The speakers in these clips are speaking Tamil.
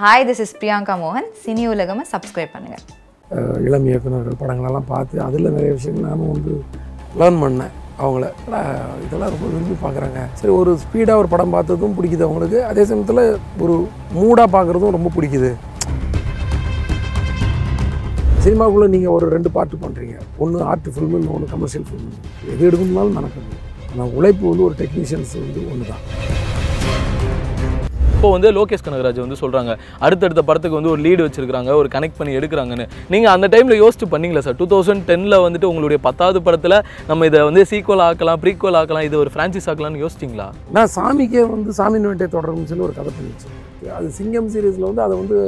ஹாய் திஸ் இஸ் பிரியாங்கா மோகன் சினி உலகமாக சப்ஸ்கிரைப் பண்ணுங்கள் இளம் இயக்குநர்கள் படங்களெல்லாம் பார்த்து அதில் நிறைய விஷயங்கள் நானும் வந்து லேர்ன் பண்ணேன் அவங்கள. இதெல்லாம் ரொம்ப விரும்பி பார்க்குறாங்க. சரி ஒரு ஸ்பீடாக ஒரு படம் பார்த்ததும் பிடிக்குது அவங்களுக்கு. அதே சமயத்தில் ஒரு மூடாக பார்க்குறதும் ரொம்ப பிடிக்குது. சினிமாவுக்குள்ளே நீங்கள் ஒரு ரெண்டு பார்ட்டு பண்ணுறீங்க ஒன்று ஆர்ட் ஃபில்மு இன்னொன்று கமர்ஷியல் ஃபில்மு எது எடுக்கணும்னாலும் நடக்குது ஆனால் உழைப்பு வந்து ஒரு டெக்னீஷியன்ஸ் வந்து ஒன்று தான் இப்போ வந்து லோகேஷ் கனகராஜ் வந்து சொல்கிறாங்க அடுத்தடுத்த படத்துக்கு வந்து ஒரு லீடு வச்சிருக்காங்க ஒரு கனெக்ட் பண்ணி எடுக்கிறாங்கன்னு. நீங்கள் அந்த டைமில் யோசிச்சு பண்ணீங்களா சார் டூ தௌசண்ட் டெனில் வந்துட்டு உங்களுடைய பத்தாவது படத்தில் நம்ம இதை வந்து சீக்குவல் ஆக்கலாம் ப்ரீக்குவல் ஆக்கலாம் இது ஒரு ஃப்ரான்ச்சைஸ் ஆக்கலாம்னு யோசிச்சிங்களா? நான் சாமிக்கே வந்து சாமி வேட்டை தொடரும்னு சொல்லி ஒரு கதை பண்ணிச்சு. அது சிங்கம் சீரீஸில் வந்து அதை வந்து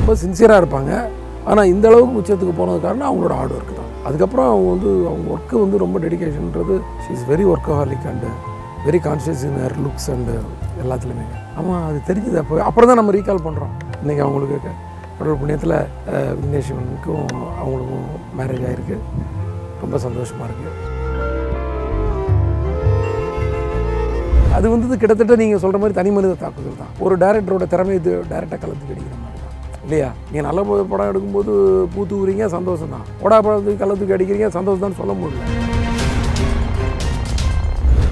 ரொம்ப சின்சியராக இருப்பாங்க. ஆனால் இந்த அளவுக்கு உச்சத்துக்கு போனது காரணம் அவங்களோட ஹார்ட் ஒர்க் தான். அதுக்கப்புறம் அவங்க வந்து அவங்க ஒர்க்கு வந்து ரொம்ப டெடிக்கேஷன்ன்றது is very workaholic and very conscious in her looks and எல்லாத்துலேயுமே. ஆமாம் அது தெரிஞ்சுது. அப்போ அப்புறம் தான் நம்ம ரீகால் பண்ணுறோம் இன்றைக்கி அவங்களுக்கு கடவுள் புண்ணியத்தில் விக்னேஸ்வரனுக்கும் அவங்களுக்கும் மேரேஜ் ஆகிருக்கு ரொம்ப சந்தோஷமாக இருக்குது அது வந்து கிட்டத்தட்ட நீங்கள் சொல்கிற மாதிரி தனி மனித தாக்குதல் தான். ஒரு டேரக்டரோட திறமை இது டேரெக்டாக கலந்து கிடைக்கிற மாதிரி தான். இல்லையா? நீங்கள் நல்ல படம் எடுக்கும்போது பூத்து ஊறீங்க சந்தோஷம் தான். ஓடா படத்துக்கு கலத்துக்கு அடிக்கிறீங்க சந்தோஷம் தான் சொல்ல முடியல.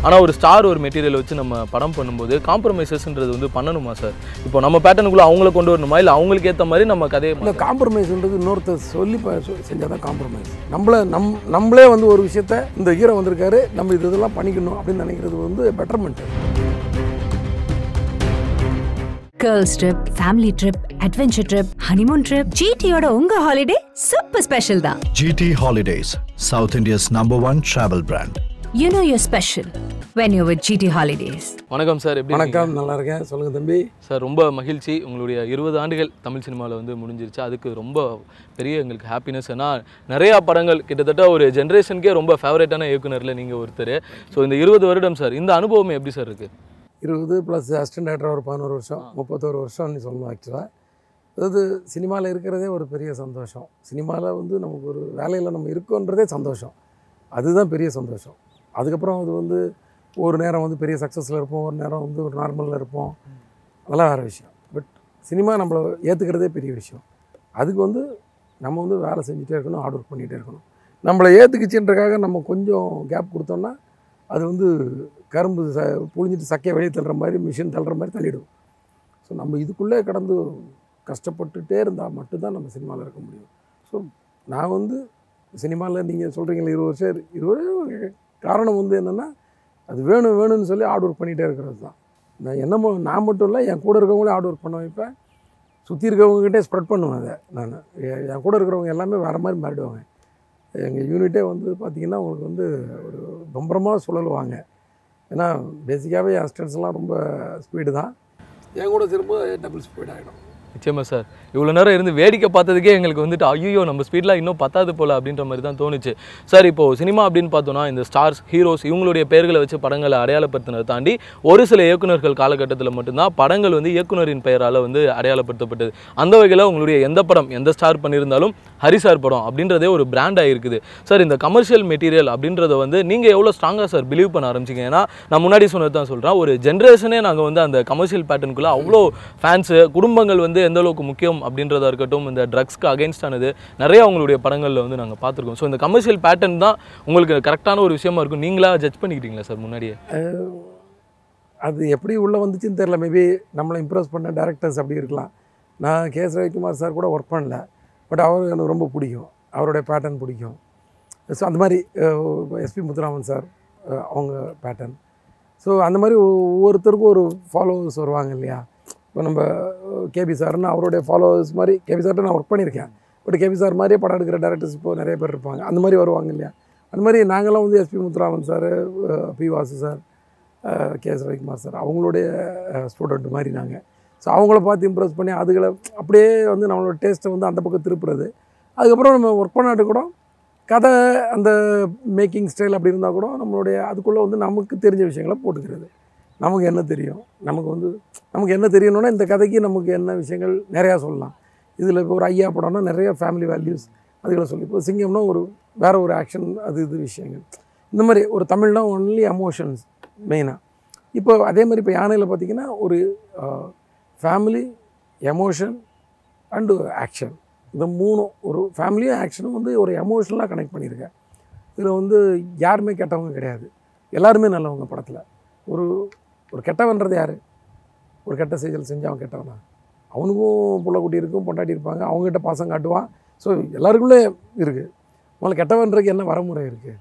ஆனால் ஒரு ஸ்டார் ஒரு மெட்டீரியல் வச்சு நம்ம படம் பண்ணும்போது காம்ப்ரமைசஸ்ன்றது வந்து பண்ணணுமா சார் இப்போ நம்ம பேட்டர்னுக்குள்ளே அவங்கள கொண்டு வரணுமா? இல்லை அவங்களுக்கு ஏற்ற மாதிரி நம்ம கதையை இல்லை காம்ப்ரமைஸ்ன்றது இன்னொருத்தர் சொல்லி செஞ்சால் தான் காம்ப்ரமைஸ் நம்மளை நம் நம்மளே வந்து ஒரு விஷயத்த இந்த ஹீரோ வந்திருக்காரு நம்ம இது இதெல்லாம் பண்ணிக்கணும் அப்படின்னு நினைக்கிறது வந்து betterment girls trip family trip adventure trip honeymoon trip ஜிடியோட உங்க ஹாலிடே சூப்பர் ஸ்பெஷல் தான். GT Holidays, South India's number one travel brand. You know your special when you with GT Holidays வணக்கம் சார் எப்படி? வணக்கம் நல்லா இருக்கேன். சொல்லுங்கள் தம்பி. சார் ரொம்ப மகிழ்ச்சி. உங்களுடைய இருபது ஆண்டுகள் தமிழ் சினிமாவில் வந்து முடிஞ்சிருச்சு. அதுக்கு ரொம்ப பெரிய எங்களுக்கு ஹாப்பினஸ் ஏன்னா நிறையா படங்கள் கிட்டத்தட்ட ஒரு ஜென்ரேஷனுக்கே ரொம்ப ஃபேவரட்டான இயக்குனரில் நீங்கள் ஒருத்தர். ஸோ இந்த இருபது வருடம் சார் இந்த அனுபவம் எப்படி சார் இருக்குது இருபது ப்ளஸ் அசிஸ்டன்ட் டேரக்டர் ஒரு பதினோரு வருஷம் முப்பத்தோரு வருஷம்னு சொல்லணும் ஆக்சுவலாக அதாவது சினிமாவில் இருக்கிறதே ஒரு பெரிய சந்தோஷம். சினிமாவில் வந்து நமக்கு ஒரு வேலையில் நம்ம இருக்கோன்றதே சந்தோஷம். அதுதான் பெரிய சந்தோஷம். அதுக்கப்புறம் அது வந்து ஒரு நேரம் வந்து பெரிய சக்ஸஸில் இருப்போம் ஒரு நேரம் வந்து ஒரு நார்மலில் இருப்போம். அதெல்லாம் வேறு விஷயம். பட் சினிமா நம்மளை ஏற்றுக்கிறதே பெரிய விஷயம். அதுக்கு வந்து நம்ம வந்து வேலை செஞ்சுட்டே இருக்கணும் ஹார்ட் ஒர்க் பண்ணிகிட்டே இருக்கணும். நம்மளை ஏற்றுக்குச்சுன்றக்காக நம்ம கொஞ்சம் கேப் கொடுத்தோம்னா அது வந்து கரும்பு ச புழிஞ்சிட்டு சக்கையை வெளியே தள்ளுற மாதிரி மிஷின் தள்ளுற மாதிரி தள்ளிடும். ஸோ நம்ம இதுக்குள்ளே கடந்து கஷ்டப்பட்டுட்டே இருந்தால் மட்டும்தான் நம்ம சினிமாவில் இருக்க முடியும். ஸோ நான் வந்து சினிமாவில் நீங்கள் சொல்கிறீங்களே இருபது வருஷம் இருபது காரணம் வந்து என்னென்னா அது வேணும் வேணும்னு சொல்லி ஹார்ட் ஒர்க் பண்ணிகிட்டே இருக்கிறது தான். நான் என்னமோ நான் மட்டும் இல்லை என் கூட இருக்கவங்களே ஹார்ட் ஒர்க் பண்ண வைப்பேன். சுற்றி இருக்கவங்ககிட்டே ஸ்ப்ரெட் பண்ணுவேன் அதை நான். என் கூட இருக்கிறவங்க எல்லாமே வேறு மாதிரி மாறிடுவாங்க. எங்கள் யூனிட்டே வந்து பார்த்திங்கன்னா உங்களுக்கு வந்து ஒரு பம்பரமாக சுழலுவாங்க ஏன்னா பேசிக்காகவே என் ஸ்டென்ஸ்லாம் ரொம்ப ஸ்பீடு தான். என் கூட திரும்ப டபுள் ஸ்பீட் ஆகிடும் நிச்சயமா சார். இவ்வளோ நேரம் இருந்து வேடிக்கை பார்த்ததுக்கே எங்களுக்கு வந்துட்டு ஐயோ நம்ம ஸ்பீட்லாம் இன்னும் பத்தாது போல் அப்படின்ற மாதிரி தான் தோணுச்சு. சார் இப்போ சினிமா அப்படின்னு பார்த்தோன்னா இந்த ஸ்டார்ஸ் ஹீரோஸ் இவங்களுடைய பெயர்களை வச்சு படங்களை அடையாளப்படுத்தினதை தாண்டி ஒரு சில இயக்குனர்கள் காலகட்டத்தில் மட்டும்தான் படங்கள் வந்து இயக்குனரின் பெயரால் வந்து அடையாளப்படுத்தப்பட்டது. அந்த வகையில் உங்களுடைய எந்த படம் எந்த ஸ்டார் பண்ணியிருந்தாலும் ஹரி சார் படம் அப்படின்றதே ஒரு பிராண்டாக இருக்குது சார் இந்த கமர்ஷியல் மெட்டீரியல் அப்படின்றத வந்து நீங்கள் எவ்வளோ ஸ்ட்ராங்காக சார் பிலீவ் பண்ண ஆரம்பிச்சிங்க? ஏன்னா நான் முன்னாடி சொன்னது தான் சொல்கிறேன் ஒரு ஜென்ரேஷனே நாங்கள் வந்து அந்த கமர்ஷியல் பேட்டர்னுக்குள்ளே அவ்வளோ ஃபேன்ஸு குடும்பங்கள் வந்து எந்த அளவுக்கு முக்கியம் அப்படின்றதா இருக்கட்டும் இந்த ட்ரக்ஸ்க்கு அகேன்ஸ்டானது நிறைய அவங்களுடைய படங்களில் வந்து நாங்கள் பார்த்துருக்கோம். ஸோ இந்த கமர்ஷியல் பேட்டர்ன் தான் உங்களுக்கு கரெக்டான ஒரு விஷயமா இருக்கும். நீங்களா ஜட்ஜ் பண்ணிக்கிட்டீங்களா சார் முன்னாடியே? அது எப்படி உள்ளே வந்துச்சுன்னு தெரில மேபி நம்மளை இம்ப்ரெஸ் பண்ண டேரக்டர்ஸ் அப்படி இருக்கலாம். நான் கே எஸ் ரவிக்குமார் சார் கூட ஒர்க் பண்ணல. பட் அவருக்கு எனக்கு ரொம்ப பிடிக்கும். அவருடைய பேட்டர்ன் பிடிக்கும். ஸோ அந்த மாதிரி எஸ்பி முத்துராமன் சார் அவங்க பேட்டர்ன் ஸோ அந்த மாதிரி ஒவ்வொருத்தருக்கும் ஒரு ஃபாலோவர்ஸ் வருவாங்க இல்லையா? இப்போ நம்ம கேபி சார்னு அவருடைய ஃபாலோவர்ஸ் மாதிரி கேபி சார்கிட்ட நான் ஒர்க் பண்ணியிருக்கேன். பட் கேபி சார் மாதிரியே படம் எடுக்கிற டேரக்டர்ஸ் இப்போ நிறைய பேர் இருப்பாங்க. அந்த மாதிரி வருவாங்க இல்லையா? அந்த மாதிரி நாங்களாம் வந்து SP Muthuraman sir P Vasu sir K S Ravikumar sir அவங்களுடைய ஸ்டூடெண்ட் மாதிரி நாங்கள் ஸோ அவங்கள பார்த்து இம்ப்ரெஸ் பண்ணி அதுகளை அப்படியே வந்து நம்மளோட டேஸ்ட்டை வந்து அந்த பக்கம் திருப்புறது. அதுக்கப்புறம் நம்ம ஒர்க் பண்ணாட்டு கூட கதை அந்த மேக்கிங் ஸ்டைல் அப்படி இருந்தால் கூட நம்மளுடைய அதுக்குள்ளே வந்து நமக்கு தெரிஞ்ச விஷயங்களை போட்டுக்கிறது. நமக்கு என்ன தெரியும்? நமக்கு வந்து நமக்கு என்ன தெரியணும்னா இந்த கதைக்கு நமக்கு என்ன விஷயங்கள் நிறையா சொல்லலாம். இதில் இப்போ ஒரு ஐயா படம்னா நிறைய ஃபேமிலி வேல்யூஸ் அதுகளை சொல்லி இப்போ சிங்கம்னா ஒரு வேற ஒரு ஆக்ஷன் அது இது விஷயங்கள். இந்த மாதிரி ஒரு தமிழ்னா ஒன்லி எமோஷன்ஸ் மெயினாக இப்போ அதே மாதிரி இப்போ யானையில் பார்த்தீங்கன்னா ஒரு ஃபேமிலி எமோஷன் அண்டு ஆக்ஷன் இந்த மூணும் ஒரு ஃபேமிலியும் ஆக்ஷனும் வந்து ஒரு எமோஷனலாக கனெக்ட் பண்ணியிருக்கேன் இதில் வந்து யாருமே கெட்டவங்க கிடையாது. எல்லாருமே நல்லவங்க படத்தில். ஒரு ஒரு கெட்டவன்றது யார்? ஒரு கெட்ட செயல் செஞ்சு அவன் கெட்டவனா? அவனுக்கும் புள்ளக்குட்டி இருக்கும் பொண்டாட்டி இருப்பாங்க அவங்ககிட்ட பாசம் காட்டுவான். ஸோ எல்லாருக்குள்ளே இருக்குது முதல்ல கெட்டவன்றதுக்கு என்ன வரமுறை இருக்குது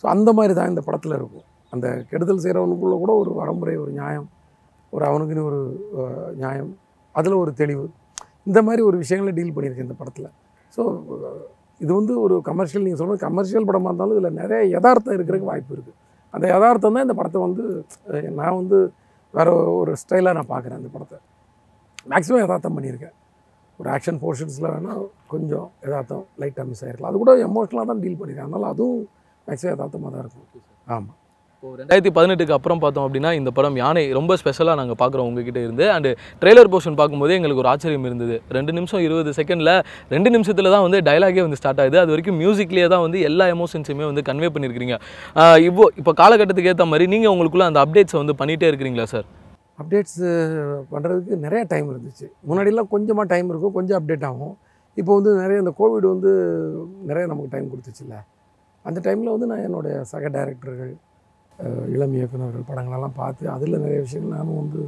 ஸோ அந்த மாதிரி தான் இந்த படத்தில் இருக்கும். அந்த கெடுதல் செய்கிறவனுக்குள்ளே கூட ஒரு வரமுறை ஒரு நியாயம் ஒரு அவனுக்குன்னு ஒரு நியாயம் அதில் ஒரு தெளிவு. இந்த மாதிரி ஒரு விஷயங்களை டீல் பண்ணியிருக்கேன் இந்த படத்தில். ஸோ இது வந்து ஒரு கமர்ஷியல் நீங்கள் சொல்கிறது கமர்ஷியல் படமாக இருந்தாலும் இதில் நிறைய யதார்த்தம் இருக்கிறதுக்கு வாய்ப்பு இருக்குது அந்த யதார்த்தம் தான் இந்த படத்தை வந்து நான் வந்து வேறு ஒரு ஸ்டைலாக நான் பார்க்குறேன் இந்த படத்தை. மேக்ஸிமம் யதார்த்தம் பண்ணியிருக்கேன். ஒரு ஆக்ஷன் போர்ஷன்ஸில் வேணால் கொஞ்சம் யதார்த்தம் லைட்டாக மிஸ் ஆகிருக்கலாம் அது கூட எமோஷனலாக தான் டீல் பண்ணியிருக்கேன். அதனால் அதுவும் மேக்ஸிமம் யதார்த்தமாக தான் இருக்கும். ஆமாம் இப்போ ரெண்டாயிரத்தி பதினெட்டுக்கு அப்புறம் பார்த்தோம் அப்படின்னா இந்த படம் யானை ரொம்ப ஸ்பெஷலாக நாங்கள் பார்க்குறோம் உங்ககிட்ட இருந்து. அண்டு ட்ரெய்லர் போர்ஷன் பார்க்கும்போதே எங்களுக்கு ஒரு ஆச்சரியம் இருந்தது. ரெண்டு நிமிஷம் இருபது செகண்டில் ரெண்டு நிமிஷத்தில் தான் வந்து டைலாகே வந்து ஸ்டார்ட் ஆகுது. அது வரைக்கும் மியூசிக்லேயே தான் வந்து எல்லா எமோஷன்ஸுமே வந்து கன்வே பண்ணியிருக்கிறீங்க இப்போ இப்போ காலகட்டத்துக்கு ஏற்ற மாதிரி நீங்கள் உங்களுக்குள்ளே அந்த அப்டேட்ஸை வந்து பண்ணிகிட்டே இருக்கிறீங்களா சார் அப்டேட்ஸ் பண்ணுறதுக்கு நிறைய டைம் இருந்துச்சு. முன்னாடிலாம் கொஞ்சமாக டைம் இருக்கும் கொஞ்சம் அப்டேட் ஆகும். இப்போ வந்து நிறைய இந்த கோவிட் வந்து நிறைய நமக்கு டைம் கொடுத்துச்சுல்ல. அந்த டைமில் வந்து நான் என்னுடைய சக டைரக்டர்கள் இளம் இயக்குனர்கள் படங்களெல்லாம் பார்த்து அதில் நிறைய விஷயங்கள் நானும் வந்து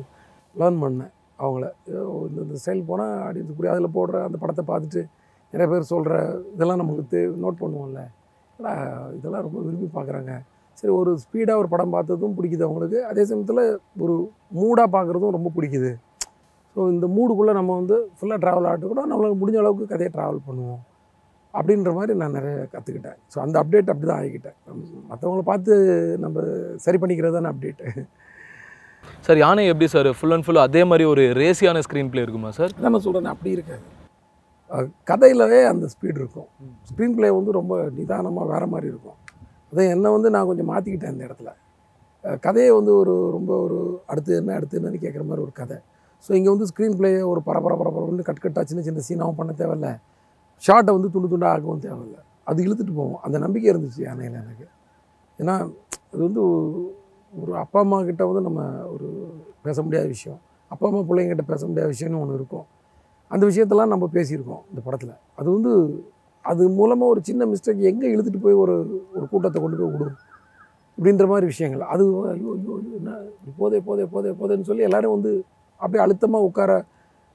லேர்ன் பண்ணேன் அவங்கள. இந்த இந்த ஸ்டைல் போனால் அப்படி கூடிய அதில் போடுற அந்த படத்தை பார்த்துட்டு நிறைய பேர் சொல்கிற இதெல்லாம் நமக்கு தே நோட் பண்ணுவோம்ல. இதெல்லாம் ரொம்ப விரும்பி பார்க்குறாங்க. சரி ஒரு ஸ்பீடாக ஒரு படம் பார்த்ததும் பிடிக்குது அவங்களுக்கு. அதே சமயத்தில் ஒரு மூடாக பார்க்குறதும் ரொம்ப பிடிக்குது. ஸோ இந்த மூடுக்குள்ளே நம்ம வந்து ஃபுல்லாக ட்ராவல் ஆகிட்டு கூட நம்மளுக்கு முடிஞ்ச அளவுக்கு கதையை ட்ராவல் பண்ணுவோம். அப்படின்ற மாதிரி நான் நிறைய கற்றுக்கிட்டேன் ஸோ அந்த அப்டேட் அப்படி தான் ஆகிக்கிட்டேன் மற்றவங்கள பார்த்து நம்ம சரி பண்ணிக்கிறது தானே அப்டேட்டு சார் யானை எப்படி சார் ஃபுல் அண்ட் ஃபுல் அதே மாதிரி ஒரு ரேசியான ஸ்க்ரீன் ப்ளே இருக்குமா சார்? நான் சொல்கிறேன் அப்படி இருக்காது. கதையிலவே அந்த ஸ்பீடு இருக்கும். ஸ்க்ரீன் ப்ளே வந்து ரொம்ப நிதானமாக வேறு மாதிரி இருக்கும். அதை என்னை வந்து நான் கொஞ்சம் மாற்றிக்கிட்டேன் இந்த இடத்துல. கதையை வந்து ஒரு ரொம்ப ஒரு அடுத்து என்ன அடுத்து என்னன்னு கேட்குற மாதிரி ஒரு கதை. ஸோ இங்கே வந்து ஸ்க்ரீன் ப்ளே ஒரு பரபர பரபரன்னு கட் கட்டாக சின்ன சின்ன சீனாகவும் பண்ண தேவையில்ல ஷார்ட்டை வந்து துண்டு துண்டாக ஆக்கவும் தேவையில்லை. அது இழுத்துட்டு போவோம். அந்த நம்பிக்கை இருந்துச்சு யானையில் எனக்கு. ஏன்னா அது வந்து ஒரு அப்பா அம்மா கிட்ட வந்து நம்ம ஒரு பேச முடியாத விஷயம். அப்பா அம்மா பிள்ளைங்கிட்ட பேச முடியாத விஷயம்னு ஒன்று இருக்கும். அந்த விஷயத்தெல்லாம் நம்ம பேசியிருக்கோம் இந்த படத்தில். அது வந்து அது மூலமாக ஒரு சின்ன மிஸ்டேக் எங்கே இழுத்துட்டு போய் ஒரு ஒரு கூட்டத்தை கொண்டு போய் விடும்? அப்படின்ற மாதிரி விஷயங்கள். அது ஐயோ ஐயோ என்ன? போதே போதே போதே போதேன்னு சொல்லி எல்லோரும் வந்து அப்படியே அழுத்தமாக உட்கார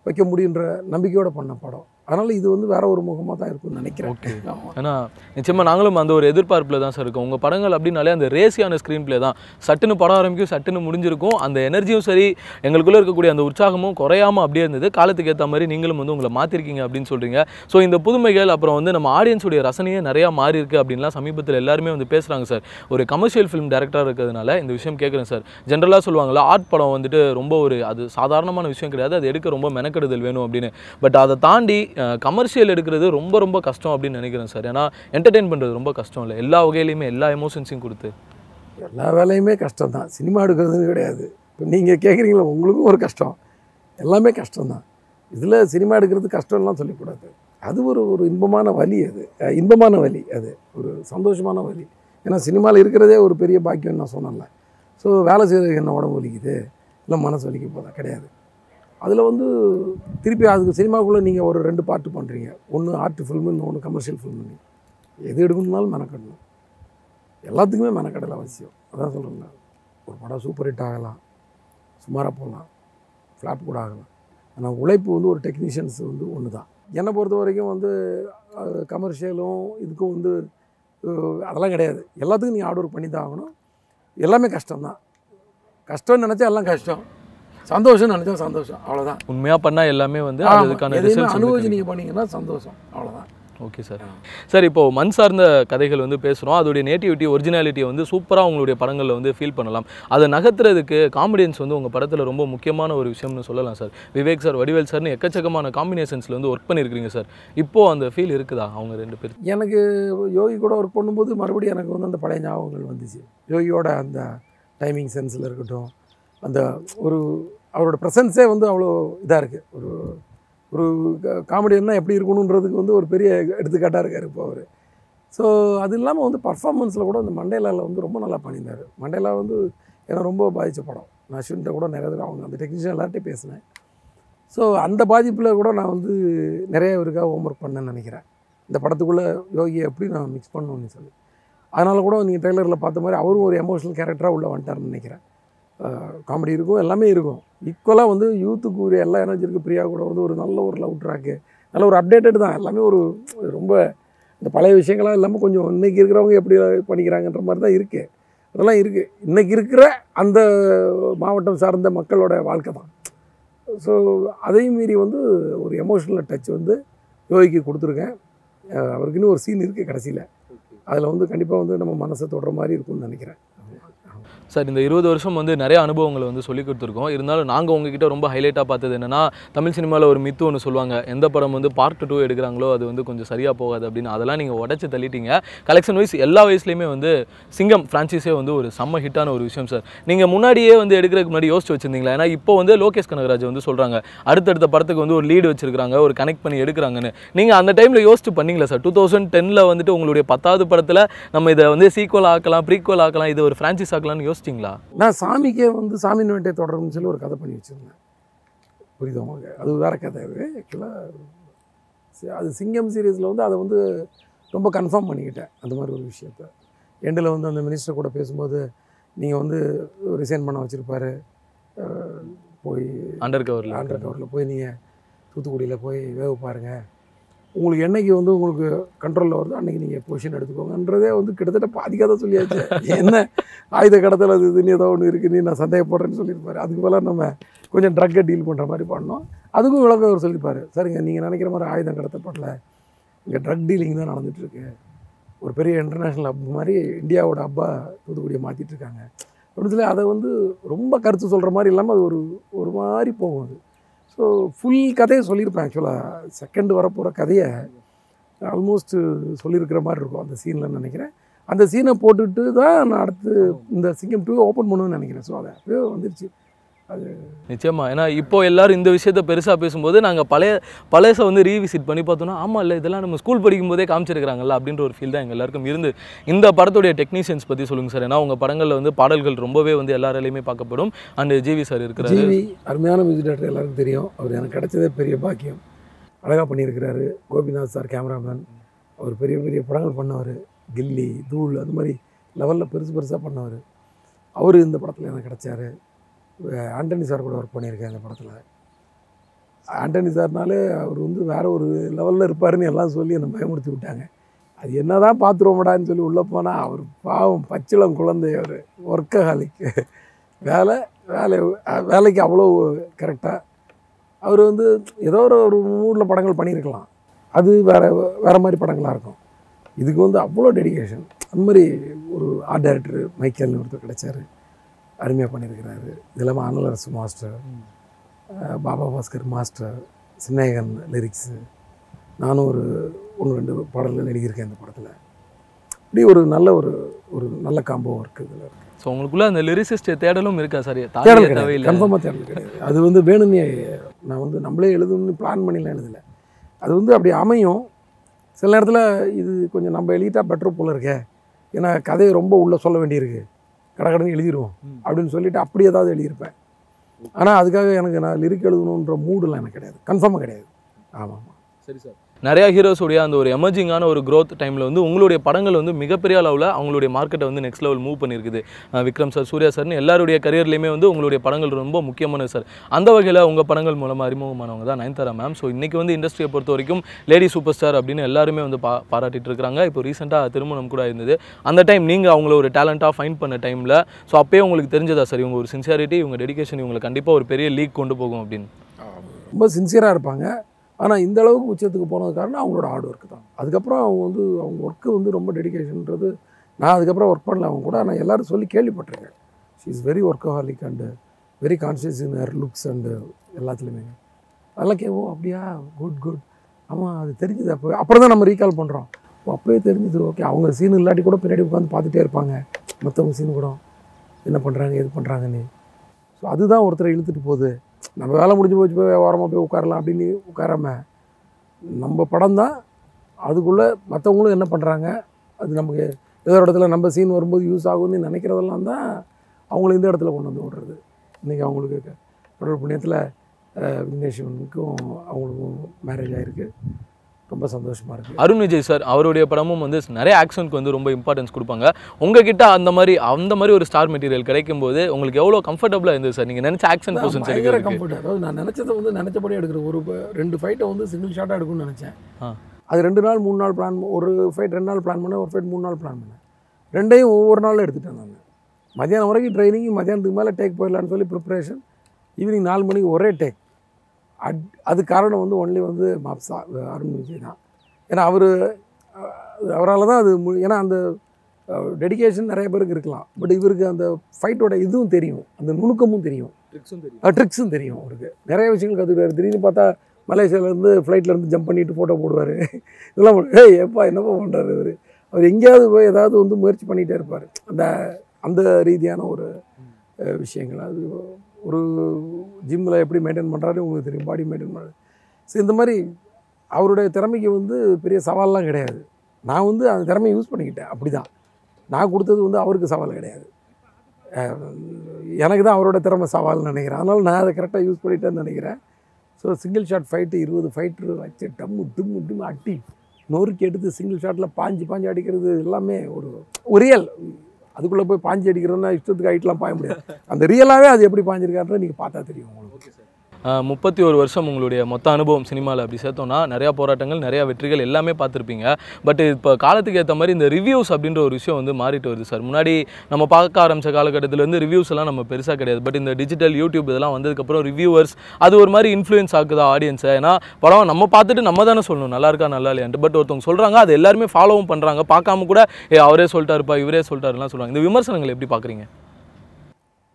வைக்க முடியுன்ற நம்பிக்கையோடு பண்ண படம். அதனால் இது வந்து வேற ஒரு முகமாக தான் இருக்கும்னு நினைக்கிறேன். ஆமா. ஏன்னா நிச்சயமாக நாங்களும் அந்த ஒரு எதிர்பார்ப்பில் தான் சார் இருக்கோம். உங்கள் படங்கள் அப்படின்னாலே அந்த ரேசியான ஸ்க்ரீன் ப்ளே தான். சட்டுன்னு படம் ஆரம்பிக்கும் சட்டுன்னு முடிஞ்சிருக்கும். அந்த எனர்ஜியும் சரி எங்களுக்குள்ளே இருக்கக்கூடிய அந்த உற்சாகமும் குறையாமல் அப்படியே இருந்தது. காலத்துக்கு ஏற்ற மாதிரி நீங்களும் வந்து உங்களை மாற்றிருக்கீங்க அப்படின்னு சொல்கிறீங்க ஸோ இந்த புதுமைகள் அப்புறம் வந்து நம்ம ஆடியன்ஸுடைய ரசனையே நிறையா மாறி இருக்கு அப்படின்லாம் சமீபத்தில் எல்லாருமே வந்து பேசுகிறாங்க சார் ஒரு கமர்ஷியல் ஃபிலிம் டேரக்டராக இருக்கிறதுனால இந்த விஷயம் கேட்குறேன் சார் ஜென்ரலாக சொல்லுவாங்கல்ல ஆர்ட் படம் வந்துட்டு ரொம்ப ஒரு அது சாதாரணமான விஷயம் கிடையாது. அது எடுக்க ரொம்ப மெனக்கெடுதல் வேணும் அப்படின்னு. பட் அதை தாண்டி கமர்ஷியல் எடுக்கிறது ரொம்ப ரொம்ப கஷ்டம் அப்படின்னு நினைக்கிறேன் சார். ஏன்னா என்டர்டெயின் பண்ணுறது ரொம்ப கஷ்டம் இல்லை. எல்லா வகையிலையுமே எல்லா எமோஷன்ஸையும் கொடுத்து. எல்லா வேலையுமே கஷ்டம் தான். சினிமா எடுக்கிறதுன்னு கிடையாது. இப்போ நீங்கள் கேட்குறீங்களா உங்களுக்கும் ஒரு கஷ்டம். எல்லாமே கஷ்டம் தான். இதில் சினிமா எடுக்கிறது கஷ்டம்லாம் சொல்லக்கூடாது. அது ஒரு ஒரு இன்பமான வலி அது. இன்பமான வலி அது. ஒரு சந்தோஷமான வலி. ஏன்னா சினிமாவில் இருக்கிறதே ஒரு பெரிய பாக்கியம்னு நான் சொன்னேன்ல. ஸோ வேலை செய்கிறதுக்கு என்ன உடம்பு வலிக்குது? இல்லை மனசு வலிக்க போதா? கிடையாது. அதில் வந்து திருப்பி அதுக்கு சினிமாவுக்குள்ளே நீங்கள் ஒரு ரெண்டு பார்ட்டு பண்ணுறீங்க. ஒன்று ஆர்ட் ஃபில்மு இன்னொன்று கமர்ஷியல் ஃபில்மு. எது எடுக்கணும்னாலும் மெனக்கடணும் எல்லாத்துக்குமே மெனக்கடலை அவசியம். அதான் சொல்கிறேன் ஒரு படம் சூப்பர் ஹிட் ஆகலாம். சுமாராக போகலாம். ஃப்ளாப் கூட ஆகலாம். ஆனால் உழைப்பு வந்து ஒரு டெக்னீஷியன்ஸ் வந்து ஒன்று தான். என்னை பொறுத்த வரைக்கும் வந்து கமர்ஷியலும் இதுக்கும் வந்து அதெல்லாம் கிடையாது. எல்லாத்துக்கும் நீங்கள் ஆர்டர் ஒர்க் பண்ணி தான் ஆகணும். எல்லாமே கஷ்டம்தான். கஷ்டம்னு நினச்சா எல்லாம் கஷ்டம். சந்தோஷம் நினச்சா சந்தோஷம். அவ்வளோதான் உண்மையாக பண்ணால் எல்லாமே வந்து அது அதுக்கான அனுபவிச்சு நீங்கள் பண்ணீங்கன்னா சந்தோஷம். அவ்வளோதான் ஓகே சார் சார் இப்போ மண் சார்ந்த கதைகள் வந்து பேசுகிறோம் அதோடைய நேட்டிவிட்டி ஒரிஜினாலிட்டியை வந்து சூப்பராக உங்களுடைய படங்களில் வந்து ஃபீல் பண்ணலாம். அதை நகர்த்துறதுக்கு காமெடியன்ஸ் வந்து உங்கள் படத்தில் ரொம்ப முக்கியமான ஒரு விஷயம்னு சொல்லலாம் சார் விவேக் சார் வடிவேல் சார்னு எக்கச்சக்கமான காம்பினேஷன்ஸில் வந்து ஒர்க் பண்ணியிருக்கிறீங்க சார் இப்போது அந்த ஃபீல் இருக்குதா அவங்க ரெண்டு பேர்? எனக்கு யோகி கூட ஒர்க் பண்ணும்போது மறுபடியும் எனக்கு வந்து அந்த பழைய ஞாபகங்கள் வந்துச்சு. யோகியோட அந்த டைமிங் சென்ஸில் இருக்கட்டும் அந்த ஒரு அவரோட ப்ரெசன்ஸே வந்து அவ்வளோ இதாக இருக்குது ஒரு ஒரு காமெடியன்னா எப்படி இருக்கணுன்றதுக்கு வந்து ஒரு பெரிய எடுத்துக்காட்டாக இருக்கார் இப்போ அவர். ஸோ அது இல்லாமல் வந்து பர்ஃபார்மன்ஸில் கூட அந்த மண்டேலாவில் வந்து ரொம்ப நல்லா பண்ணியிருந்தார். மண்டேலா வந்து ஏன்னா ரொம்ப பாதித்த படம். நான் அஸ்வின்கிட்ட கூட நிறைய தடவை அவங்க அந்த டெக்னீஷியன் எல்லார்ட்டையும் பேசினேன். ஸோ அந்த பாதிப்பில் கூட நான் வந்து நிறைய இவருக்காக ஹோம் ஒர்க் பண்ணேன்னு நினைக்கிறேன். இந்த படத்துக்குள்ளே யோகியை எப்படி நான் மிக்ஸ் பண்ணணும்னு சொல்லி. அதனால் கூட நீங்கள் ட்ரெய்லரில் பார்த்த மாதிரி அவரும் ஒரு எமோஷனல் கேரக்டராக உள்ளே வந்துட்டார்னு நினைக்கிறேன். காமெடி இருக்கும் எல்லாமே இருக்கும். ஈக்குவலாக வந்து யூத்துக்கு ஒரு எல்லா எனர்ஜி இருக்குது பிரியா கூட வந்து ஒரு நல்ல ஒரு லவ் ட்ராக்கு நல்ல ஒரு அப்டேட்டட் தான். எல்லாமே ஒரு ரொம்ப இந்த பழைய விஷயங்கள்லாம் இல்லாமல் கொஞ்சம் இன்னைக்கு இருக்கிறவங்க எப்படி பண்ணிக்கிறாங்கன்ற மாதிரி தான் இருக்குது அதெல்லாம் இருக்குது இன்றைக்கி இருக்கிற அந்த மாவட்டம் சார்ந்த மக்களோட வாழ்க்கை தான். ஸோ அதையும் மீறி வந்து ஒரு எமோஷனல் டச் வந்து யோகிக்கு கொடுத்துருக்கேன். அவருக்குன்னு ஒரு சீன் இருக்குது கடைசியில். அதில் வந்து கண்டிப்பாக வந்து நம்ம மனசை தொடுற மாதிரி இருக்கும்னு நினைக்கிறேன். சார் இந்த இருபது வருஷம் வந்து நிறைய அனுபவங்களை வந்து சொல்லி கொடுத்துருக்கோம். இருந்தாலும் நாங்கள் உங்ககிட்ட ரொம்ப ஹைலைட்டாக பார்த்தது என்னன்னா தமிழ் சினிமாவில் ஒரு மித்து ஒன்று சொல்லுவாங்க. எந்த படம் வந்து பார்ட் டூ எடுக்கிறாங்களோ அது வந்து கொஞ்சம் சரியாக போகாது அப்படின்னு. அதெல்லாம் நீங்கள் உடச்சி தள்ளிட்டீங்க. கலெக்ஷன் வைஸ் எல்லா வயசுலையுமே வந்து சிங்கம் ஃப்ரான்ச்சைஸே வந்து ஒரு செம்ம ஹிட்டான ஒரு விஷயம் சார். நீங்கள் முன்னாடியே வந்து எடுக்கிறதுக்கு முன்னாடி யோசிச்சு வச்சிருந்தீங்களா? ஏன்னா இப்போ வந்து லோகேஷ் கனகராஜ் வந்து சொல்கிறாங்க அடுத்தடுத்த படத்துக்கு வந்து ஒரு லீடு வச்சிருக்காங்க ஒரு கனெக்ட் பண்ணி எடுக்கிறாங்கன்னு. நீங்கள் அந்த டைமில் யோசிச்சு பண்ணீங்களா சார்? டூ தௌசண்ட் டெனில் வந்துட்டு உங்களுடைய பத்தாவது படத்தில் நம்ம இதை வந்து சீக்வல் ஆக்கலாம் ப்ரீக்வல் ஆக்கலாம் இது ஒரு ஃப்ரான்ச்சைஸ் ஆக்கலாம்னு யோசிச்சிங்களா? நான் சாமிக்கே வந்து சாமி வேட்டை தொடரும்னு சொல்லி ஒரு கதை பண்ணி வச்சுருந்தேன். புரியுதா உங்களுக்கு? அது வேற கதை அது. ஆக்சுவலாக அது சிங்கம் சீரீஸில் வந்து அதை வந்து ரொம்ப கன்ஃபார்ம் பண்ணிக்கிட்டேன் அந்த மாதிரி ஒரு விஷயத்த. எண்டில் வந்து அந்த மினிஸ்டர் கூட பேசும்போது நீங்கள் வந்து ரிசைன் பண்ண வச்சுருப்பாரு. போய் அண்டர் கவரில் ஆண்டர் கவரில் போய் நீங்கள் தூத்துக்குடியில் போய் வேவு பாருங்க. உங்களுக்கு என்னைக்கு வந்து உங்களுக்கு கண்ட்ரோலில் வருதோ அன்னைக்கு நீங்கள் பொசிஷன் எடுத்துக்கோங்கன்றதே வந்து கிட்டத்தட்ட பாதிக்காக தான் சொல்லியாச்சு. என்ன ஆயுத கடத்தல் அது இதுன்னு ஏதோ ஒன்று இருக்குன்னு நான் சந்தேகப்படுறேன்னு சொல்லியிருப்பாரு. அதுக்கு போல நம்ம கொஞ்சம் ட்ரக்கை டீல் பண்ணுற மாதிரி பண்ணோம். அதுக்கும் விளக்கம் அவர் சொல்லியிருப்பார். சரிங்க நீங்கள் நினைக்கிற மாதிரி ஆயுதம் கடத்தப்படல. இங்கே ட்ரக் டீலிங் தான் நடந்துகிட்ருக்கு ஒரு பெரிய இன்டர்நேஷ்னல் ஹப் மாதிரி இந்தியாவோட அப்பா தூத்துக்குடியை மாற்றிட்டுருக்காங்க அப்படின்னு சொல்லி அதை வந்து ரொம்ப கருத்து சொல்கிற மாதிரி இல்லாமல் அது ஒரு ஒரு மாதிரி போகும் அது. ஸோ ஃபுல் கதையை சொல்லியிருப்பேன் ஆக்சுவலாக செகண்ட் வரப்போகிற கதையை ஆல்மோஸ்ட் சொல்லியிருக்கிற மாதிரி இருக்கும் அந்த சீனில் நினைக்கிறேன். அந்த சீனை போட்டுட்டு தான் நான் அடுத்து இந்த சிங்கம் டூ ஓப்பன் பண்ணணும்னு நினைக்கிறேன். ஸோ அதை அப்படியே வந்துருச்சு. அது நிச்சயமா. ஏன்னா இப்போ எல்லாரும் இந்த விஷயத்த பெருசாக பேசும்போது நாங்கள் பழைய பழையசை வந்து ரீவிசிட் பண்ணி பார்த்தோம்னா ஆமாம் இல்லை இதெல்லாம் நம்ம ஸ்கூல் படிக்கும்போதே காமிச்சிருக்காங்கல்ல அப்படின்ற ஒரு ஃபீல் தான் எங்கள் எல்லாருக்கும் இருந்து. இந்த படத்துடைய டெக்னீஷியன்ஸ் பற்றி சொல்லுங்கள் சார் ஏன்னா உங்கள் படங்களில் வந்து பாடல்கள் ரொம்பவே வந்து எல்லாராலையுமே பார்க்கப்படும். அண்ட் ஜிவி சார் இருக்கிறாரு. ஜிவி அருமையான மியூசிக் டேரக்டர் எல்லாருக்கும் தெரியும். அவர் எனக்கு கிடைச்சதே பெரிய பாக்கியம். அழகாக பண்ணியிருக்கிறாரு. கோபிநாத் சார் கேமராமேன் அவர் பெரிய பெரிய படங்கள் பண்ணவர். கில்லி தூள் அது மாதிரி லெவலில் பெருசு பெருசாக பண்ணவர். அவர் இந்த படத்தில் எனக்கு கிடைச்சாரு. ஆண்டனி சார் கூட ஒர்க் பண்ணியிருக்கேன் அந்த படத்தில். ஆண்டனி சார்னாலே அவர் வந்து வேறு ஒரு லெவலில் இருப்பாருன்னு எல்லாம் சொல்லி என்னை பயமுறுத்தி விட்டாங்க. அது என்னதான் பார்த்துருவோம்டான்னு சொல்லி உள்ளே போனால் அவர் பாவம் பச்சிளம் குழந்தை அவர் ஒர்க்கஹாலிக் வேலை வேலை வேலைக்கு அவ்வளோ கரெக்டாக அவர் வந்து ஏதோ ஒரு ஒரு மூடில் படங்கள் பண்ணியிருக்கலாம். அது வேறு வேறு மாதிரி படங்களாக இருக்கும். இதுக்கு வந்து அவ்வளோ டெடிகேஷன் அந்த மாதிரி ஒரு ஆர்ட் டைரக்டர் மைக்கேல்னு ஒருத்தர் கிடைச்சாரு. அருமையாக பண்ணியிருக்கிறாரு. இது இல்லாமல் Analarasu master Baba Bhaskar master Snehan lyrics நானும் ஒரு ஒன்று ரெண்டு பாடல்கள் எழுதியிருக்கேன் இந்த படத்தில். இப்படி ஒரு நல்ல ஒரு ஒரு நல்ல காம்போ ஒர்க் இதில் இருக்குது ஸோ உங்களுக்குள்ள அந்த லிரிசிஸ்ட் தேடலும் இருக்கா சார்? தேடல் கிடையாது. கன்ஃபார்மாக தேடல் கிடையாது. அது வந்து வேணும்னே நான் வந்து நம்மளே எழுதணும்னு பிளான் பண்ணிலாம் எழுதலை. அது வந்து அப்படி அமையும். சில நேரத்தில் இது கொஞ்சம் நம்ம எழுதிட்டா பெட்டர் போல இருக்கே. ஏன்னா கதையை ரொம்ப உள்ளே சொல்ல வேண்டியிருக்கு. கடகடன்னு எழுதிடுவோம். அப்படின்னு சொல்லிட்டு அப்படி ஏதாவது எழுதியிருப்பேன். ஆனால் அதுக்காக எனக்கு நான் லிரிக் எழுதணுன்ற மூடுலாம் எனக்கு கிடையாது. கன்ஃபார்மாக கிடையாது. ஆமாம் ஆமாம் சரி சார். நிறையா ஹீரோஸுடைய அந்த ஒரு எமர்ஜிங்கான ஒரு க்ரோத் டைமில் வந்து உங்களுடைய படங்கள் வந்து மிகப்பெரிய அளவில் அவங்களுடைய மார்க்கெட்டை வந்து நெக்ஸ்ட் லெவல் மூவ் பண்ணியிருக்குது விக்ரம் சார் சூர்யா சார்னு எல்லாருடைய கரியர்லையுமே வந்து உங்களுடைய படங்கள் ரொம்ப முக்கியமானது சார் அந்த வகையில் உங்கள் படங்கள் மூலமாக அறிமுகமானவங்க தான் நயன்தாரா மேம் ஸோ இன்றைக்கி வந்து இண்டஸ்ட்ரியை பொறுத்த வரைக்கும் லேடி சூப்பர் ஸ்டார் அப்படின்னு எல்லாருமே வந்து பா பாராட்டிட்டு இருக்காங்க. இப்போ ரீசெண்டாக திருமணம் கூட இருந்தது அந்த டைம் நீங்கள் அவங்கள ஒரு டேலண்ட்டாக ஃபைன் பண்ண டைமில் ஸோ அப்பயே உங்களுக்கு தெரிஞ்சதா சார் இவங்க ஒரு சின்சியாரிட்டி இவங்க டெடிக்கேஷன் இவங்களை கண்டிப்பாக ஒரு பெரிய லீக் கொண்டு போகும் அப்படின்னு. ரொம்ப சின்சியராக இருப்பாங்க. ஆனால் இந்த அளவுக்கு உச்சத்துக்கு போனது காரணம் அவங்களோட ஹார்ட் ஒர்க் தான். அதுக்கப்புறம் அவங்க வந்து அவங்க ஒர்க்கு வந்து ரொம்ப டெடிக்கேஷன்ன்றது நான் அதுக்கப்புறம் ஒர்க் பண்ணல அவங்க கூட. ஆனால் எல்லோரும் சொல்லி கேள்விப்பட்டிருக்கேன். She is very workaholic and very conscious in her looks and எல்லாத்துலேயுமே. அதெல்லாம் கே ஓ அப்படியா? குட் குட் ஆமாம் அது தெரிஞ்சுது அப்போ அப்புறம் தான் நம்ம ரீகால் பண்ணுறோம் ஓ அப்போயே தெரிஞ்சுது. ஓகே அவங்க சீன் இல்லாட்டி கூட பின்னாடி உட்காந்து பார்த்துட்டே இருப்பாங்க. மற்றவங்க சீன் கூட. என்ன பண்ணுறாங்க எது பண்ணுறாங்கன்னு ஸோ அதுதான் ஒருத்தரை இழுத்துட்டு போகுது. நம்ம வேலை முடிஞ்சு போச்சு போய் ஓரமாக போய் உட்காரலாம் அப்படின்னு உட்காராம நம்ம படம் தான். அதுக்குள்ளே மற்றவங்களும் என்ன பண்ணுறாங்க அது நமக்கு ஏதோ ஒரு இடத்துல நம்ம சீன் வரும்போது யூஸ் ஆகும்னு நினைக்கிறதெல்லாம் தான் அவங்கள இந்த இடத்துல கொண்டு வந்து விடுறது. இன்றைக்கி அவங்களுக்கு க- கடவுள் புண்ணியத்தில் விக்னேஸ்வரனுக்கும் அவங்களுக்கும் மேரேஜ் ஆகிருக்கு ரொம்ப சந்தோஷமாக இருக்குது அருண் விஜய் சார் அவருடைய படமும் வந்து நிறைய ஆக்ஷனுக்கு வந்து ரொம்ப இம்பார்ட்டன்ஸ் கொடுப்பாங்க. உங்ககிட்ட அந்த மாதிரி அந்த மாதிரி ஒரு ஸ்டார் மெட்டீரியல் கிடைக்கும் போது உங்களுக்கு எவ்வளோ கம்ஃபர்டபுளாக இருந்தது சார்? நீங்கள் நினச்ச ஆக்ஷன் போர்ஷன்ஸ் இருக்கு கம்ஃபர்ட் அதாவது நான் நினச்சதை வந்து நினச்சபடி எடுக்கிற ஒரு ரெண்டு ஃபைட்டை வந்து சிங்கிள் ஷாட்டாக எடுக்கணும்னு நினச்சேன். அது ரெண்டு நாள் மூணு நாள் பிளான் ஒரு ஃபைட் ரெண்டு நாள் பிளான் பண்ணேன் ஒரு ஃபைட் மூணு நாள் பிளான் பண்ணேன். ரெண்டையும் ஒவ்வொரு நாளும் எடுத்துட்டேன் நான். மத்தியானம் வரைக்கும் ட்ரைனிங் மத்தியானத்துக்கு மேலே டேக் போயிடலான்னு சொல்லி ப்ரிப்பரேஷன் ஈவினிங் நாலு மணிக்கு ஒரே டேக் அட் அது காரணம் வந்து ஒன்லி வந்து மாப்சா அருண் விஜய் தான். ஏன்னா அவர் அவரால் தான் அது மு- ஏன்னா அந்த டெடிகேஷன் நிறைய பேருக்கு இருக்கலாம். பட் இவருக்கு அந்த ஃபைட்டோட இதுவும் தெரியும். அந்த நுணுக்கமும் தெரியும். ட்ரிக்ஸும் தெரியும். அவருக்கு. நிறைய விஷயங்கள் கற்றுக்கிட்டாரு திடீர்னு பார்த்தா மலேசியாவிலேருந்து ஃப்ளைட்லேருந்து ஜம்ப் பண்ணிட்டு ஃபோட்டோ போடுவார். இதெல்லாம் ஏய் எப்பா என்னப்பா பண்ணுறாரு இவர்? அவர் எங்கேயாவது போய் ஏதாவது வந்து முயற்சி பண்ணிகிட்டே இருப்பார். அந்த அந்த ரீதியான ஒரு விஷயங்கள். அது ஒரு ஜிம்மில் எப்படி மெயின்டைன் பண்ணுறாரு உங்களுக்கு தெரியும் பாடி மெயின்டைன் பண்ணுறது ஸோ இந்த மாதிரி அவருடைய திறமைக்கு வந்து பெரிய சவால்லாம் கிடையாது. நான் வந்து அந்த திறமையை யூஸ் பண்ணிக்கிட்டேன் அப்படி தான் நான் கொடுத்தது வந்து அவருக்கு சவால் கிடையாது. எனக்கு தான் அவரோட திறமை சவால்னு நினைக்கிறேன். அதனால் நான் அதை கரெக்டாக யூஸ் பண்ணிட்டேன்னு நினைக்கிறேன். ஸோ சிங்கிள் ஷாட் ஃபைட்டு இருபது ஃபைட்ரு வச்சு டம்மு டிம்மு டிம்மு அட்டி நொறுக்கி எடுத்து சிங்கிள் ஷாட்டில் பாஞ்சு பாஞ்சு அடிக்கிறது எல்லாமே ஒரு ஒரியல் அதுக்குள்ளே போய் பாஞ்சு அடிக்கிறதுனா இஷ்டத்துக்கு ஹைட்லாம் பாய முடியாது. அந்த ரியலாகவே அது எப்படி பாஞ்சிருக்காருன்னு நீங்கள் பார்த்தா தெரியும் உங்களுக்கு. முப்பத்தி ஒரு வருஷம் உங்களுடைய மொத்த அனுபவம் சினிமாவில் அப்படி சேர்த்தோன்னா நிறையா போராட்டங்கள் நிறையா வெற்றிகள் எல்லாமே பார்த்துருப்பீங்க. பட் இப்போ காலத்துக்கு ஏற்ற மாதிரி இந்த ரிவ்யூஸ் அப்படின்ற ஒரு விஷயம் வந்து மாறிட்டு வருது சார். முன்னாடி நம்ம பார்க்க ஆரம்பிச்ச காலகட்டத்தில் வந்து ரிவ்யூஸ் எல்லாம் நம்ம பெருசாக கிடையாது. பட் இந்த டிஜிட்டல் யூடியூப் இதெல்லாம் வந்ததுக்கப்புறம் ரிவ்யூவர்ஸ் அது ஒரு மாதிரி இன்ஃப்ளூயன்ஸ் ஆகுதா ஆடியன்ஸை ஏன்னா படம் நம்ம பார்த்துட்டு நம்ம தானே சொல்லணும் நல்லா இருக்கா நல்லா இல்லையான்ட்டு. பட் ஒருத்தவங்க சொல்கிறாங்க அது எல்லாருமே ஃபாலோவும் பண்ணுறாங்க பார்க்காம கூட ஏ அவரே சொல்லிட்டாருப்பா இவரே சொல்லிட்டாருலாம் சொல்கிறாங்க இந்த விமர்சனங்கள் எப்படி பார்க்குறீங்க?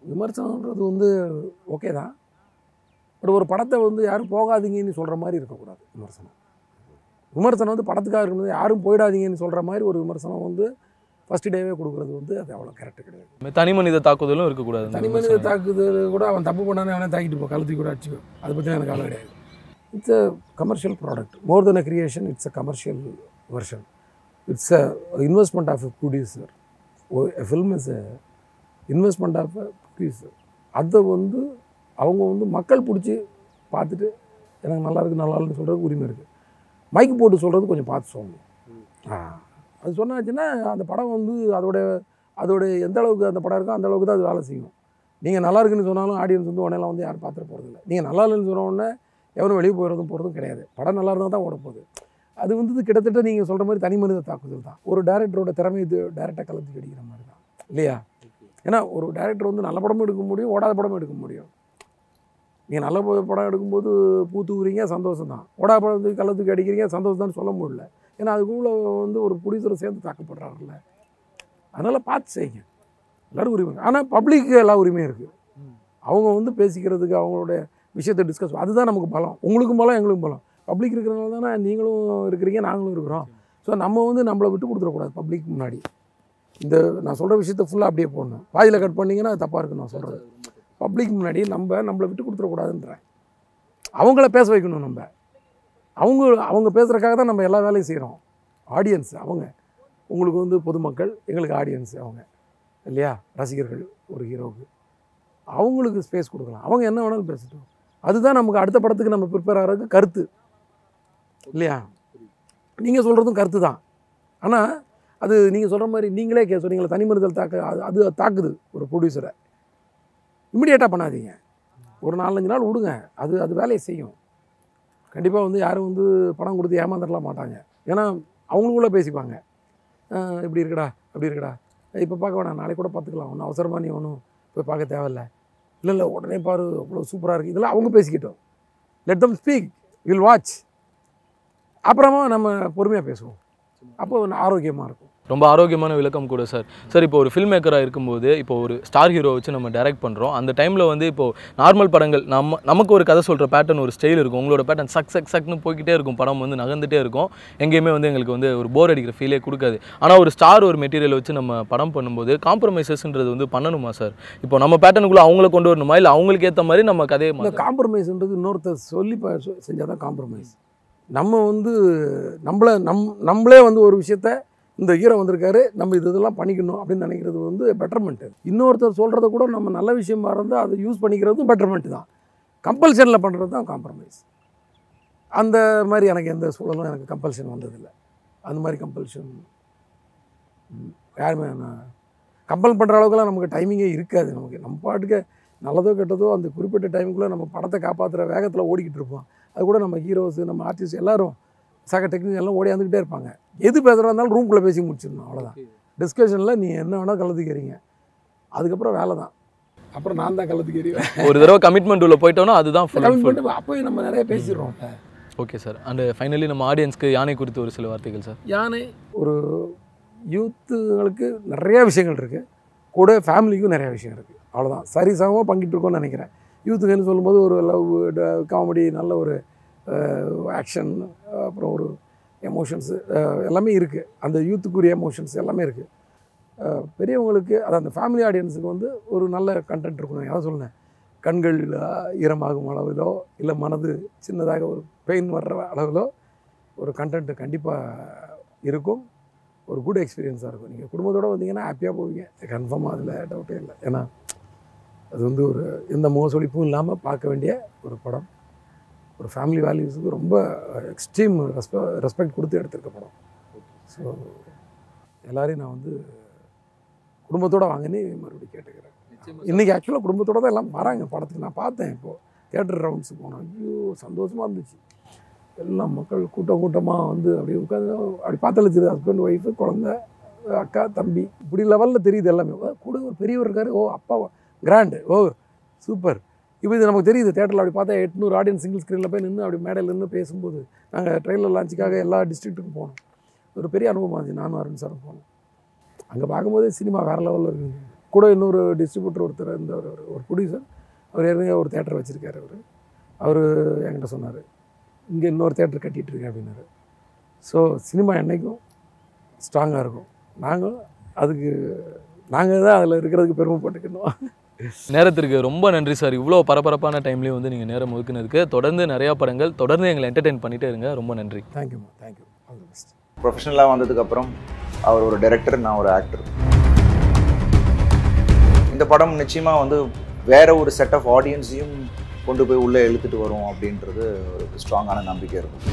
விமர்சனன்றது வந்து ஓகே தான். பட் ஒரு படத்தை வந்து யாரும் போகாதீங்கன்னு சொல்கிற மாதிரி இருக்கக்கூடாது விமர்சனம். விமர்சனம் வந்து படத்துக்காக இருக்கணும் யாரும் போயிடாதீங்கன்னு சொல்கிற மாதிரி ஒரு விமர்சனம் வந்து ஃபஸ்ட் டேவே கொடுக்குறது வந்து அது அவ்வளோ கரெக்ட் கிடையாது. தனி மனித தாக்குதலும் இருக்கக்கூடாது தனி மனித. தாக்குதல் கூட அவன் தப்பு பண்ணானே அவனே தாக்கிட்டு போ கழுத்துக்கு கூட அடிச்சுக்கோ. அதை பற்றி எனக்கு கவலை கிடையாது. It's a commercial product more than a creation it's a commercial version it's a investment of a producer film is a investment of a producer அதை வந்து அவங்க வந்து மக்கள் பிடிச்சி பார்த்துட்டு எனக்கு நல்லா இருக்குது நல்லா இல்லைன்னு சொல்கிறதுக்கு உரிமை இருக்குது மைக் போட்டு சொல்கிறது கொஞ்சம் பார்த்து சொல்லணும் ஆ. அது சொன்னாச்சுன்னா அந்த படம் வந்து அதோட அதோடைய எந்த அளவுக்கு அந்த படம் இருக்கோ அந்த அளவுக்கு தான் அது வேலை செய்யும். நீங்கள் நல்லா இருக்குன்னு சொன்னாலும் ஆடியன்ஸ் வந்து உடனேலாம் வந்து யாரும் பார்த்துட்டு போகிறதில்ல நீங்கள் நல்லா இல்லைன்னு சொன்ன உடனே எவரும் வெளியே போகிறதும் போகிறதும் கிடையாது. படம் நல்லா இருந்தால் தான் ஓட போகுது அது வந்து கிட்டத்தட்ட நீங்கள் சொல்கிற மாதிரி தனி மனித தாக்குதல் தான். ஒரு டேரக்டரோட திறமை இது டேரெக்டாக கலந்து அடிக்கிற மாதிரி தான். இல்லையா? ஏன்னா ஒரு டேரக்டர் வந்து நல்ல படமும் எடுக்க முடியும் ஓடாத படமும் எடுக்க முடியும். நீங்கள் நல்ல படம் எடுக்கும்போது பூ தூக்குறீங்க சந்தோஷம் தான் ஓடாத படம் வந்து கள்ளத்துக்கு அடிக்கிறீங்க சந்தோஷம் தான் சொல்ல முடியல. ஏன்னா அதுக்குள்ள வந்து ஒரு ப்ரொடியூசரை சேர்ந்து தாக்கப்படுறாருல்ல. அதனால் பார்த்து செய்யுங்க. எல்லாரும் உரிமை ஆனால் பப்ளிக்கு எல்லா உரிமையும் இருக்குது அவங்க வந்து பேசிக்கிறதுக்கு அவங்களோட விஷயத்தை டிஸ்கஸ் அதுதான் நமக்கு பலம். உங்களுக்கும் பலம் எங்களுக்கும் பலம். பப்ளிக் இருக்கிறனால தானே நீங்களும் இருக்கிறீங்க நாங்களும் இருக்கிறோம். ஸோ நம்ம வந்து நம்மளை விட்டு கொடுத்துடக்கூடாது பப்ளிக் முன்னாடி. இந்த நான் சொல்கிற விஷயத்தை ஃபுல்லாக அப்படியே போடணும். பாதியில் கட் பண்ணீங்கன்னா அது தப்பாக இருக்கு நான் சொல்கிறது பப்ளிக் முன்னாடி நம்ம நம்மளை விட்டு கொடுத்துடக்கூடாதுன்றேன். அவங்கள பேச வைக்கணும் நம்ம. அவங்க அவங்க பேசுகிறக்காக தான் நம்ம எல்லா வேலையும் செய்கிறோம் ஆடியன்ஸ் அவங்க. உங்களுக்கு வந்து பொதுமக்கள் எங்களுக்கு ஆடியன்ஸ் அவங்க. இல்லையா? ரசிகர்கள் ஒரு ஹீரோவுக்கு அவங்களுக்கு ஸ்பேஸ் கொடுக்கலாம். அவங்க என்ன வேணாலும் பேசட்டும். அதுதான் நமக்கு அடுத்த படத்துக்கு நம்ம ப்ரிப்பேர் ஆகிறதுக்கு கருத்து. இல்லையா? நீங்கள் சொல்கிறதும் கருத்து தான். ஆனால் அது நீங்கள் சொல்கிற மாதிரி நீங்களே கே சொன்னீங்களே தனிமனிதல் தாக்க அது அது தாக்குது ஒரு ப்ரொடியூசரை இமிடியேட்டாக பண்ணாதீங்க. ஒரு நாலஞ்சு நாள் விடுங்க. அது அது வேலையை செய்யும். கண்டிப்பாக வந்து யாரும் வந்து பணம் கொடுத்து ஏமாந்துடலாம் மாட்டாங்க. ஏன்னா அவங்களுக்குள்ளே பேசிப்பாங்க. இப்படி இருக்குடா அப்படி இருக்கடா. இப்போ பார்க்க வேணாம். நாளைக்கு கூட பார்த்துக்கலாம். ஒன்றும் அவசரமாக நீ ஒன்றும் போய் பார்க்க தேவையில்ல. இல்லை இல்லை உடனே பாரு அவ்வளோ சூப்பராக இருக்குது இதெல்லாம் அவங்க பேசிக்கிட்டோம். Let them speak will watch அப்புறமா நம்ம பொறுமையாக பேசுவோம். அப்போ ஆரோக்கியமாக இருக்கும். ரொம்ப ஆரோக்கியமான விளக்கம் கூட சார் சார் இப்போ ஒரு ஃபில்ம் மேக்கராக இருக்கும்போது இப்போ ஒரு ஸ்டார் ஹீரோ வச்சு நம்ம டைரக்ட் பண்ணுறோம் அந்த டைமில் வந்து இப்போ நார்மல் படங்கள் நம்ம நமக்கு ஒரு கதை சொல்கிற பேட்டர்ன் ஒரு ஸ்டைல் இருக்கும். உங்களோட பேட்டர்ன் சக் சக் சக்னு போய்க்கிட்டே இருக்கும். படம் வந்து நகர்ந்துட்டே இருக்கும். எங்கேயுமே வந்து எங்களுக்கு வந்து ஒரு போர் அடிக்கிற ஃபீலே கொடுக்காது. ஆனால் ஒரு ஸ்டார் ஒரு மெட்டீரியல் வச்சு நம்ம படம் பண்ணும்போது காம்ப்ரமைசஸ்ன்றது வந்து பண்ணணுமா சார் இப்போ நம்ம பேட்டர்னுக்குள்ளே அவங்கள கொண்டு வரணுமா? இல்லை அவங்களுக்கு ஏற்ற மாதிரி நம்ம கதையை? காம்ப்ரமைஸ்ன்றது இன்னொருத்தர் சொல்லி செஞ்சால் தான் காம்ப்ரமைஸ் நம்ம வந்து நம்மளை நம் நம்மளே வந்து ஒரு விஷயத்த இந்த ஹீரோ வந்திருக்காரு நம்ம இது இதெல்லாம் பண்ணிக்கணும் அப்படின்னு நினைக்கிறது வந்து பெட்டர்மெண்ட்டு இன்னொருத்தர் சொல்கிறத கூட நம்ம நல்ல விஷயமா இருந்தால் அதை யூஸ் பண்ணிக்கிறதும் பெட்டர்மெண்ட் தான். கம்பல்ஷனில் பண்ணுறது தான் காம்ப்ரமைஸ் அந்த மாதிரி எனக்கு எந்த சூழலும் எனக்கு கம்பல்ஷன் வந்ததில்லை. அந்த மாதிரி கம்பல்ஷன் யாருமே நான் கம்பல் பண்ணுற அளவுக்குலாம் நமக்கு டைமிங்கே இருக்காது நமக்கு. நம்ம பாட்டுக்கு நல்லதோ கெட்டதோ அந்த குறிப்பிட்ட டைமுக்குள்ளே நம்ம படத்தை காப்பாற்றுற வேகத்தில் ஓடிக்கிட்டு இருப்போம். அது கூட நம்ம ஹீரோஸு நம்ம ஆர்டிஸ்ட் எல்லாரும் சக டெக்னிக் எல்லாம் ஓடியாந்துக்கிட்டே இருப்பாங்க. எது பேசுகிறா இருந்தாலும் ரூம்குள்ளே பேசி முடிச்சிடணும் அவ்வளோதான் டிஸ்கஷனில் நீ என்ன வேணால் கலந்துக்கிறீங்க. அதுக்கப்புறம் வேலை தான். அப்புறம் நான் தான் கலந்துக்கிறேன். ஒரு தடவை கமிட்மெண்ட் உள்ள போயிட்டோம்னா அதுதான் பண்ணிட்டு அப்போயும் நம்ம நிறைய பேசிடுறோம். ஓகே சார் அண்ட் ஃபைனலி நம்ம ஆடியன்ஸ்க்கு யானை குறித்து ஒரு சில வார்த்தைகள் சார் யானை. ஒரு யூத்துங்களுக்கு நிறைய விஷயங்கள் இருக்குது கூட ஃபேமிலிக்கும் நிறைய விஷயம் இருக்குது அவ்வளோதான் சரிசமமாக பங்கிட்டு இருக்கோம்னு நினைக்கிறேன். யூத்துக்குன்னு சொல்லும்போது ஒரு லவ் காமெடி நல்ல ஒரு ஆக்ஷன் அப்புறம் ஒரு எமோஷன்ஸு எல்லாமே இருக்குது அந்த யூத்துக்குரிய எமோஷன்ஸ் எல்லாமே இருக்குது பெரியவங்களுக்கு அது அந்த ஃபேமிலி ஆடியன்ஸுக்கு வந்து ஒரு நல்ல கண்டென்ட் இருக்கணும் அதான் சொன்னேன் கண்கள் ஈரமாகும் அளவிலோ இல்லை மனது சின்னதாக ஒரு பெயின் வர்ற அளவிலோ ஒரு கண்டென்ட் கண்டிப்பாக இருக்கும். ஒரு குட் எக்ஸ்பீரியன்ஸாக இருக்கும். நீங்கள் குடும்பத்தோடு வந்தீங்கன்னா ஹாப்பியாக போவீங்க. கன்ஃபார்மாக அதில் டவுட்டே இல்லை. ஏன்னா அது வந்து ஒரு எந்த மோசொழிப்பும் இல்லாமல் பார்க்க வேண்டிய ஒரு படம். ஒரு ஃபேமிலி வேல்யூஸுக்கு ரொம்ப எக்ஸ்ட்ரீம் ரெஸ்பெ ரெஸ்பெக்ட் கொடுத்து எடுத்திருக்க படம். ஸோ எல்லாரையும் நான் வந்து குடும்பத்தோடு வாங்கன்னு மறுபடியும் கேட்டுக்கிறேன். இன்றைக்கி ஆக்சுவலாக குடும்பத்தோட தான் எல்லாம் வராங்க படத்துக்கு. நான் பார்த்தேன் இப்போது தியேட்டர் ரவுண்ட்ஸ் போனோம். ஐயோ சந்தோஷமாக இருந்துச்சு. எல்லாம் மக்கள் கூட்டம் கூட்டமாக வந்து அப்படி உட்காந்து அப்படி பார்த்தாலே தெரியுது. ஹஸ்பண்ட் ஒய்ஃபு குழந்த அக்கா தம்பி. இப்படி லெவலில் தெரியுது எல்லாமே. கூட ஒரு பெரியவர் இருக்காரு. ஓ அப்பா கிராண்டு ஓ சூப்பர் இப்போ இது நமக்கு தெரியுது தேட்டரில் அப்படி பார்த்தா எட்நூறு ஆடியன்ஸ் சிங்கிள் ஸ்க்ரீனில் போய் நின்று அப்படி மேடையில் நின்று பேசும்போது நாங்கள் ட்ரெயிலர் லான்ச்சுக்காக எல்லா டிஸ்ட்ரிக்ட்டுக்கும் போனோம். ஒரு பெரிய அனுபவம் ஆச்சு நானும் அருண் சாரும் போனோம். அங்கே பார்க்கும்போதே சினிமா வேறு லெவலில் இருக்குது கூட இன்னொரு டிஸ்ட்ரிபியூட்டர் ஒருத்தர் இந்த ஒரு ஒரு ப்ரொடியூசர் அவர் ஏற்கனவே ஒரு தேட்டர் வச்சுருக்காரு அவர். அவர் என்கிட்ட சொன்னார் இங்கே இன்னொரு தேட்டர் கட்டிகிட்டு இருக்கேன் அப்படின்னாரு. ஸோ சினிமா என்றைக்கும் ஸ்ட்ராங்காக இருக்கும். நாங்கள் அதுக்கு நாங்கள் தான் அதில் இருக்கிறதுக்கு பெருமைப்பட்டுக்கணும் நேரத்திற்கு ரொம்ப நன்றி சார். இவ்வளோ பரபரப்பான டைம்லேயும் வந்து நீங்கள் நேரம் ஒதுக்குனதுக்கு தொடர்ந்து நிறையா படங்கள் தொடர்ந்து எங்களை என்டர்டெயின் பண்ணிட்டே இருங்க. ரொம்ப நன்றி. தேங்க்யூம்மா தேங்க்யூ ஆல் தி பெஸ்ட் ப்ரொஃபஷனலாக வந்ததுக்கப்புறம் அவர் ஒரு டைரக்டர் நான் ஒரு ஆக்டர் இந்த படம் நிச்சயமாக வந்து வேற ஒரு செட் ஆஃப் ஆடியன்ஸையும் கொண்டு போய் உள்ளே இழுத்துட்டு வரும் அப்படின்றது ஒரு ஸ்ட்ராங்கான நம்பிக்கை இருக்கும்.